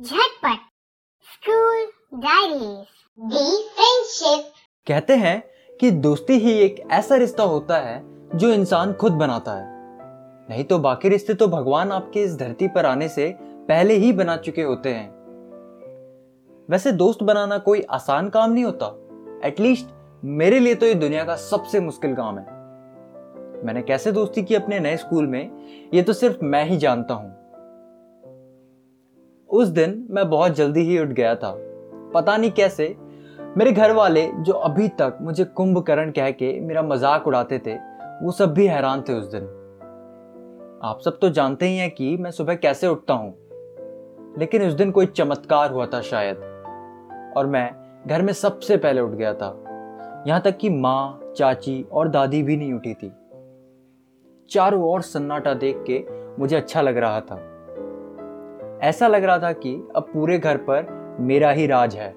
झटपट। School diaries. The friendship. कहते हैं कि दोस्ती ही एक ऐसा रिश्ता होता है जो इंसान खुद बनाता है। नहीं तो बाकी रिश्ते तो भगवान आपके इस धरती पर आने से पहले ही बना चुके होते हैं। वैसे दोस्त बनाना कोई आसान काम नहीं होता। एटलीस्ट मेरे लिए तो ये दुनिया का सबसे मुश्किल काम है। मैंने कैसे दोस्ती की अपने नए स्कूल में, ये तो सिर्फ़ मैं ही जानता हूँ। उस दिन मैं बहुत जल्दी ही उठ गया था। पता नहीं कैसे, मेरे घर वाले जो अभी तक मुझे कुंभकर्ण कह के मेरा मज़ाक उड़ाते थे, वो सब भी हैरान थे उस दिन। आप सब तो जानते ही हैं कि मैं सुबह कैसे उठता हूँ, लेकिन उस दिन कोई चमत्कार हुआ था शायद, और मैं घर में सबसे पहले उठ गया था। यहाँ तक कि माँ, चाची और दादी भी नहीं उठी थी। चारों ओर सन्नाटा देख के मुझे अच्छा लग रहा था। ऐसा लग रहा था कि अब पूरे घर पर मेरा ही राज है।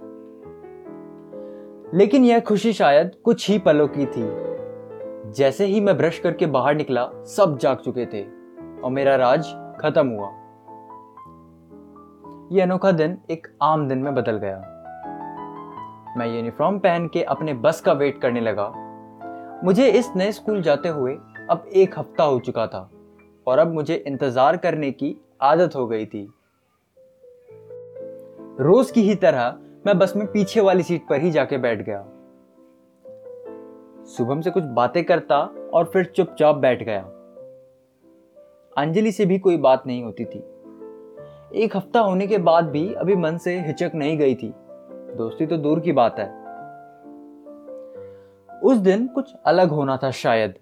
लेकिन यह खुशी शायद कुछ ही पलों की थी। जैसे ही मैं ब्रश करके बाहर निकला, सब जाग चुके थे और मेरा राज खत्म हुआ। यह अनोखा दिन एक आम दिन में बदल गया। मैं यूनिफॉर्म पहन के अपने बस का वेट करने लगा। मुझे इस नए स्कूल जाते हुए अब एक हफ़्ता हो चुका था और अब मुझे इंतज़ार करने की आदत हो गई थी। रोज की ही तरह मैं बस में पीछे वाली सीट पर ही जाके बैठ गया। शुभम से कुछ बातें करता और फिर चुपचाप बैठ गया। अंजलि से भी कोई बात नहीं होती थी। एक हफ़्ता होने के बाद भी अभी मन से हिचक नहीं गई थी। दोस्ती तो दूर की बात है। उस दिन कुछ अलग होना था शायद।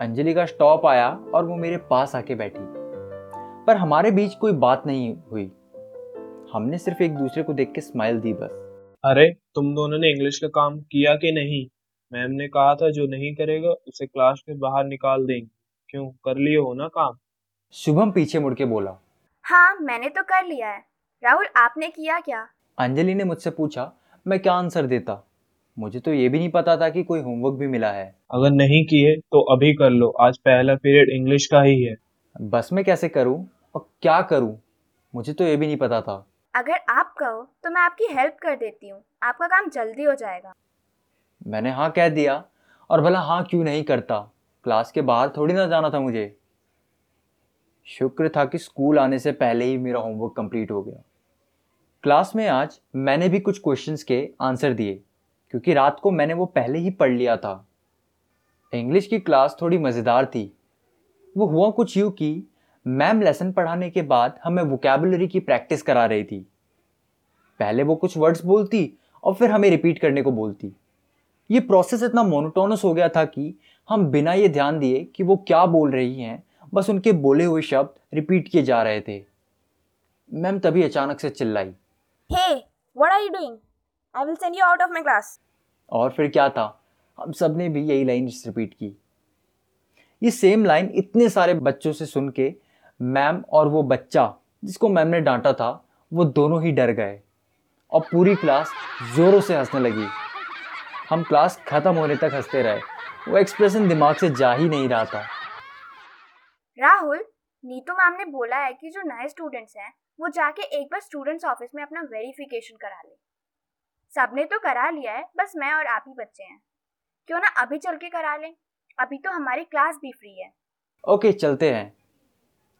अंजलि का स्टॉप आया और वो मेरे पास आके बैठी। पर हमारे बीच कोई बात नहीं हुई। हमने सिर्फ़ एक दूसरे को देख के स्माइल दी बस। अरे तुम दोनों ने इंग्लिश का काम किया कि नहीं? मैम ने कहा था जो नहीं करेगा उसे क्लास के बाहर निकाल देंगे। क्यों? कर लिए हो ना काम। शुभम पीछे मुड़ के बोला। हाँ मैंने तो कर लिया है। राहुल आपने किया क्या? अंजलि ने मुझसे पूछा मैं क्या आंसर देता? मुझे तो ये भी नहीं पता था कि कोई होमवर्क भी मिला है। अगर नहीं किए तो अभी कर लो। आज पहला पीरियड इंग्लिश का ही है। बस में कैसे करूँ और क्या करूँ मुझे तो ये भी नहीं पता था। अगर आप कहो तो मैं आपकी हेल्प कर देती हूँ। आपका काम जल्दी हो जाएगा। मैंने हाँ कह दिया, और भला हाँ क्यों नहीं करता? क्लास के बाहर थोड़ी ना जाना था मुझे। शुक्र था कि स्कूल आने से पहले ही मेरा होमवर्क कंप्लीट हो गया। क्लास में आज मैंने भी कुछ क्वेश्चंस के आंसर दिए, क्योंकि रात को मैंने वो पहले ही पढ़ लिया था। इंग्लिश की क्लास थोड़ी मज़ेदार थी। वो हुआ कुछ यूँ कि मैम लेसन पढ़ाने के बाद हमें वोकेबलरी की प्रैक्टिस करा रही थी। पहले वो कुछ वर्ड्स बोलती और फिर हमें रिपीट करने को बोलती। ये प्रोसेस इतना मोनोटोनस हो गया था कि हम बिना ये ध्यान दिए कि वो क्या बोल रही हैं बस उनके बोले हुए शब्द रिपीट किए जा रहे थे। मैम तभी अचानक से चिल्लाई। Hey what are you doing I will send you out of my class और फिर क्या था? हम सबने भी यही लाइन रिपीट की। ये सेम लाइन इतने सारे बच्चों से सुन के मैम और वो बच्चा जिसको मैम ने डांटा था वो दोनों ही डर गए और पूरी क्लास ज़ोरों से हंसने लगी। हम क्लास ख़त्म होने तक हँसते रहे। वो एक्सप्रेशन दिमाग से जा ही नहीं रहा था। राहुल नीतू मैम ने बोला है कि जो नए स्टूडेंट्स हैं वो जाके एक बार स्टूडेंट्स ऑफ़िस में अपना वेरिफिकेशन करा ले। सबने तो करा लिया है बस मैं और आप ही बच्चे हैं। क्यों ना अभी चल के करा लें? अभी तो हमारी क्लास भी फ्री है। ओके चलते हैं।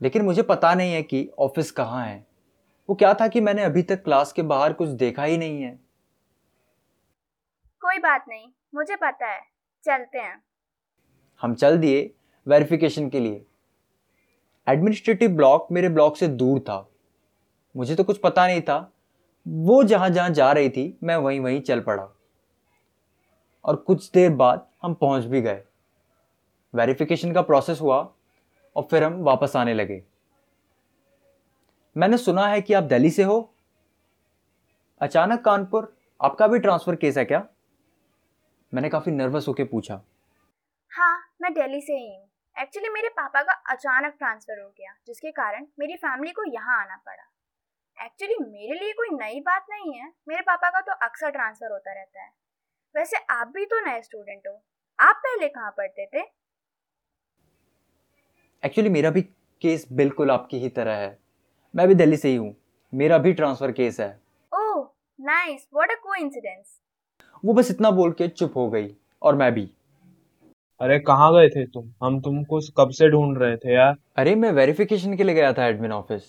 लेकिन मुझे पता नहीं है कि ऑफ़िस कहाँ है। वो क्या था कि मैंने अभी तक क्लास के बाहर कुछ देखा ही नहीं है? कोई बात नहीं मुझे पता है। चलते हैं। हम चल दिए वेरिफिकेशन के लिए। एडमिनिस्ट्रेटिव ब्लॉक मेरे ब्लॉक से दूर था। मुझे तो कुछ पता नहीं था। वो जहाँ जहाँ जा रही थी मैं वहीं वहीं चल पड़ा। और कुछ देर बाद हम पहुँच भी गए। वेरिफिकेशन का प्रोसेस हुआ। और फिर हम वापस आने लगे। मैंने सुना है कि आप दिल्ली से हो। अचानक कानपुर, आपका भी ट्रांसफ़र केस है क्या? मैंने काफ़ी नर्वस होकर पूछा। हाँ मैं दिल्ली से ही हूँ। एक्चुअली मेरे पापा का अचानक ट्रांसफ़र हो गया, जिसके कारण मेरी फैमिली को यहाँ आना पड़ा। एक्चुअली मेरे लिए कोई नई बात नहीं है। मेरे पापा का तो अक्सर ट्रांसफ़र होता रहता है। वैसे आप भी तो नए स्टूडेंट हो। आप पहले कहाँ पढ़ते थे? एक्चुअली मेरा भी केस बिल्कुल आपकी ही तरह है। मैं भी दिल्ली से ही हूँ। मेरा भी ट्रांसफ़र केस है। Oh nice what a coincidence वो बस इतना बोल के चुप हो गई और मैं भी। अरे कहाँ गए थे तुम? हम तुमको कब से ढूंढ रहे थे यार? अरे मैं वेरिफिकेशन के लिए गया था एडमिन ऑफ़िस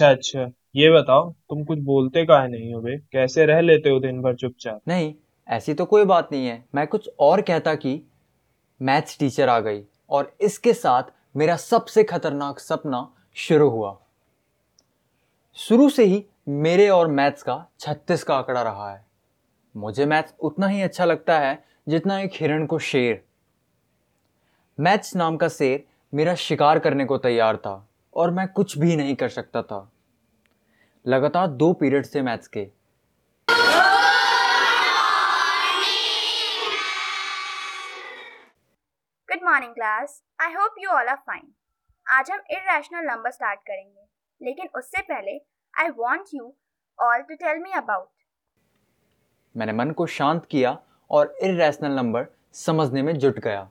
अच्छा अच्छा। ये बताओ तुम कुछ बोलते काहे नहीं हो बे? कैसे रह लेते हो दिन भर चुपचाप? नहीं ऐसी तो कोई बात नहीं है। मैं कुछ और कहता कि मैथ्स टीचर आ गई और इसके साथ मेरा सबसे खतरनाक सपना शुरू हुआ। शुरू से ही मेरे और मैथ्स का छत्तीस का आंकड़ा रहा है। मुझे मैथ्स उतना ही अच्छा लगता है जितना एक हिरण को शेर। मैथ्स नाम का शेर मेरा शिकार करने को तैयार था और मैं कुछ भी नहीं कर सकता था। लगातार दो पीरियड्स थे मैथ्स के। Morning class I hope you all are fine आज हम इरेशनल नंबर स्टार्ट करेंगे। लेकिन उससे पहले I want you all to tell me about मैंने मन को शांत किया और इरेशनल नंबर समझने में जुट गया।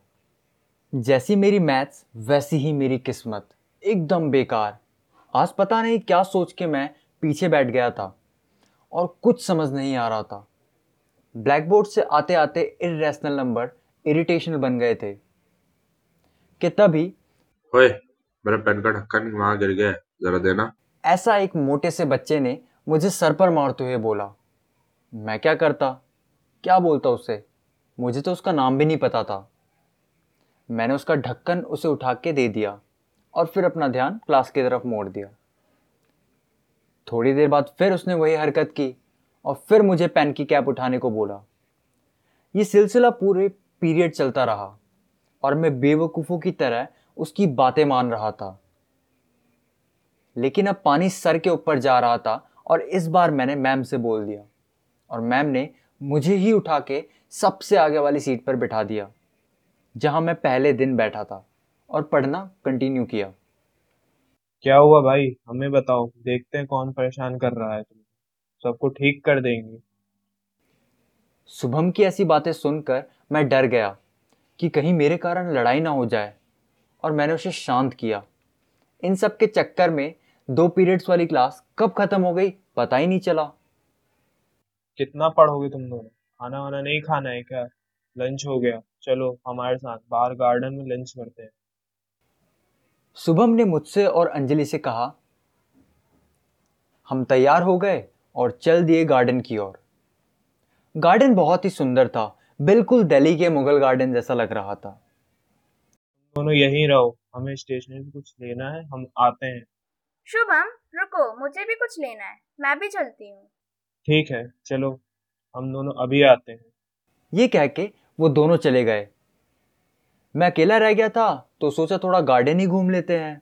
जैसी मेरी मैथ्स वैसी ही मेरी किस्मत। एकदम बेकार। आज पता नहीं क्या सोच के मैं पीछे बैठ गया था और कुछ समझ नहीं आ रहा था। ब्लैक बोर्ड से आते आते इरेशनल नंबर इरिटेशनल बन गए थे। कि तभी ओए मेरा पेन का ढक्कन वहाँ गिर गया है जरा देना। ऐसा एक मोटे से बच्चे ने मुझे सर पर मारते हुए बोला मैं क्या करता? क्या बोलता उसे? मुझे तो उसका नाम भी नहीं पता था। मैंने उसका ढक्कन उसे उठा के दे दिया और फिर अपना ध्यान क्लास की तरफ़ मोड़ दिया। थोड़ी देर बाद फिर उसने वही हरकत की और फिर मुझे पेन की कैप उठाने को बोला। ये सिलसिला पूरे पीरियड चलता रहा। और मैं बेवकूफ़ों की तरह उसकी बातें मान रहा था। लेकिन अब पानी सर के ऊपर जा रहा था और इस बार मैंने मैम से बोल दिया और मैम ने मुझे ही उठा के सबसे आगे वाली सीट पर बिठा दिया जहाँ मैं पहले दिन बैठा था और पढ़ना कंटिन्यू किया। क्या हुआ भाई? हमें बताओ देखते हैं कौन परेशान कर रहा है तुमको सबको ठीक कर देंगे। शुभम की ऐसी बातें सुनकर मैं डर गया। कि कहीं मेरे कारण लड़ाई ना हो जाए और मैंने उसे शांत किया। इन सब के चक्कर में दो पीरियड्स वाली क्लास कब खत्म हो गई पता ही नहीं चला। कितना पढ़ोगे तुम दोनों? खाना वाना नहीं खाना है क्या? लंच हो गया। चलो हमारे साथ बाहर गार्डन में लंच करते हैं। शुभम ने मुझसे और अंजलि से कहा हम तैयार हो गए और चल दिए गार्डन की ओर। गार्डन बहुत ही सुंदर था। बिल्कुल दिल्ली के मुगल गार्डन जैसा लग रहा था। दोनों यहीं रहो हमें स्टेशनरी से कुछ लेना है हम आते हैं। शुभम रुको मुझे भी कुछ लेना है मैं भी चलती हूँ। ठीक है चलो हम दोनों अभी आते हैं। ये कह के वो दोनों चले गए। मैं अकेला रह गया था तो सोचा थोड़ा गार्डन ही घूम लेते हैं।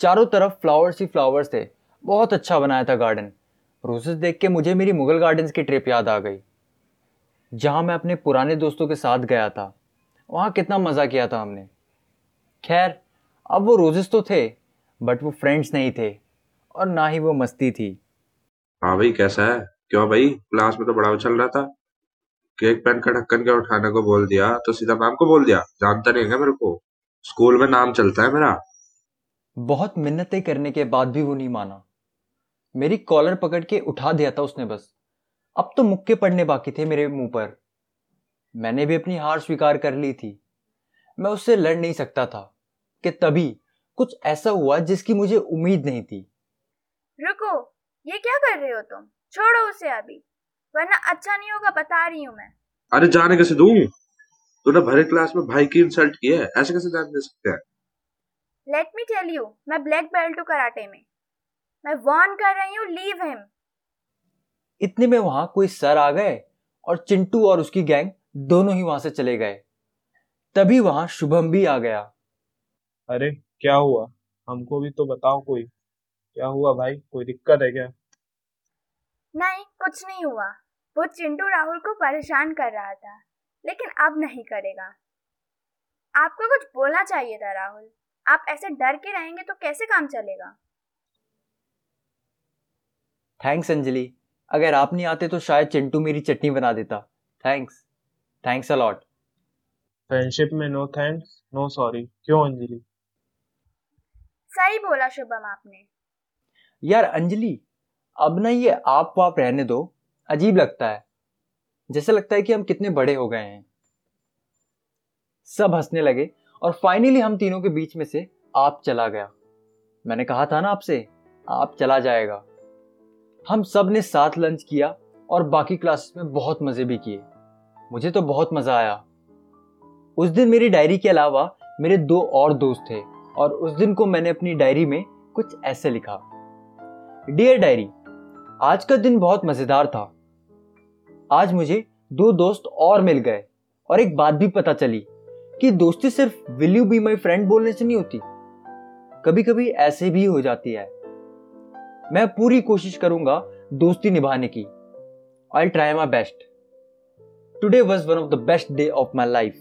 चारों तरफ़ फ्लावर्स ही फ्लावर्स थे बहुत अच्छा बनाया था गार्डन। रोजेस देख के मुझे मेरी मुगल गार्डन्स की ट्रिप याद आ गई। जहाँ मैं अपने पुराने दोस्तों के साथ गया था वहाँ कितना मज़ा किया था हमने। खैर अब वो रोजेस तो थे बट वो फ्रेंड्स नहीं थे और ना ही वो मस्ती थी। हाँ भाई कैसा है? क्यों भाई? क्लास में तो बड़ा चल रहा था। केक पेन का ढक्कन क्या उठाने को बोल दिया तो सीधा मैम को बोल दिया। जानता नहीं है मेरे को? स्कूल में नाम चलता है मेरा। बहुत मिन्नतें करने के बाद भी वो नहीं माना। मेरी कॉलर पकड़ के उठा दिया था उसने बस। अब तो मुक्के पड़ने बाकी थे मेरे मुँह पर। मैंने भी अपनी हार स्वीकार कर ली थी। मैं उससे लड़ नहीं सकता था कि तभी कुछ ऐसा हुआ जिसकी मुझे उम्मीद नहीं थी। रुको ये क्या कर रहे हो तुम? छोड़ो उसे अभी वरना अच्छा नहीं होगा बता रही हूँ मैं। अरे जाने कैसे दूँ? तूने भरे क्लास में भाई की इंसल्ट की है ऐसे कैसे जाने दे सकते हैं? लेट मी टेल यू मैं ब्लैक बेल्ट हूँ कराटे में। मैं वार्न कर रही हूँ लीव हिम इतने में वहाँ कोई सर आ गए और चिंटू और उसकी गैंग दोनों ही वहाँ से चले गए। तभी वहाँ शुभम भी आ गया। अरे क्या हुआ? हमको भी तो बताओ कोई। क्या हुआ भाई? कोई दिक्कत है क्या? नहीं कुछ नहीं हुआ। वो चिंटू राहुल को परेशान कर रहा था लेकिन अब नहीं करेगा। आपको कुछ बोलना चाहिए था राहुल। आप ऐसे डर के रहेंगे तो कैसे काम चलेगा? थैंक्स अंजलि। अगर आप नहीं आते तो शायद चिंटू मेरी चटनी बना देता। Thanks thanks a lot friendship में नो थैंक्स नो सॉरी क्यों अंजलि? सही बोला शुभम आपने। यार अंजलि अब ना ये आप वाप रहने दो। अजीब लगता है। जैसे लगता है कि हम कितने बड़े हो गए हैं। सब हंसने लगे और फाइनली हम तीनों के बीच में से आप चला गया। मैंने कहा था ना आपसे आप चला जाएगा। हम सबने साथ लंच किया और बाकी क्लासेस में बहुत मज़े भी किए। मुझे तो बहुत मज़ा आया। उस दिन मेरी डायरी के अलावा मेरे दो और दोस्त थे और उस दिन को मैंने अपनी डायरी में कुछ ऐसे लिखा। डियर डायरी आज का दिन बहुत मज़ेदार था। आज मुझे दो दोस्त और मिल गए और एक बात भी पता चली कि दोस्ती सिर्फ़ will you be my friend बोलने से नहीं होती। कभी कभी ऐसे भी हो जाती है। मैं पूरी कोशिश करूँगा दोस्ती निभाने की। I try my best today was one of the best day of my life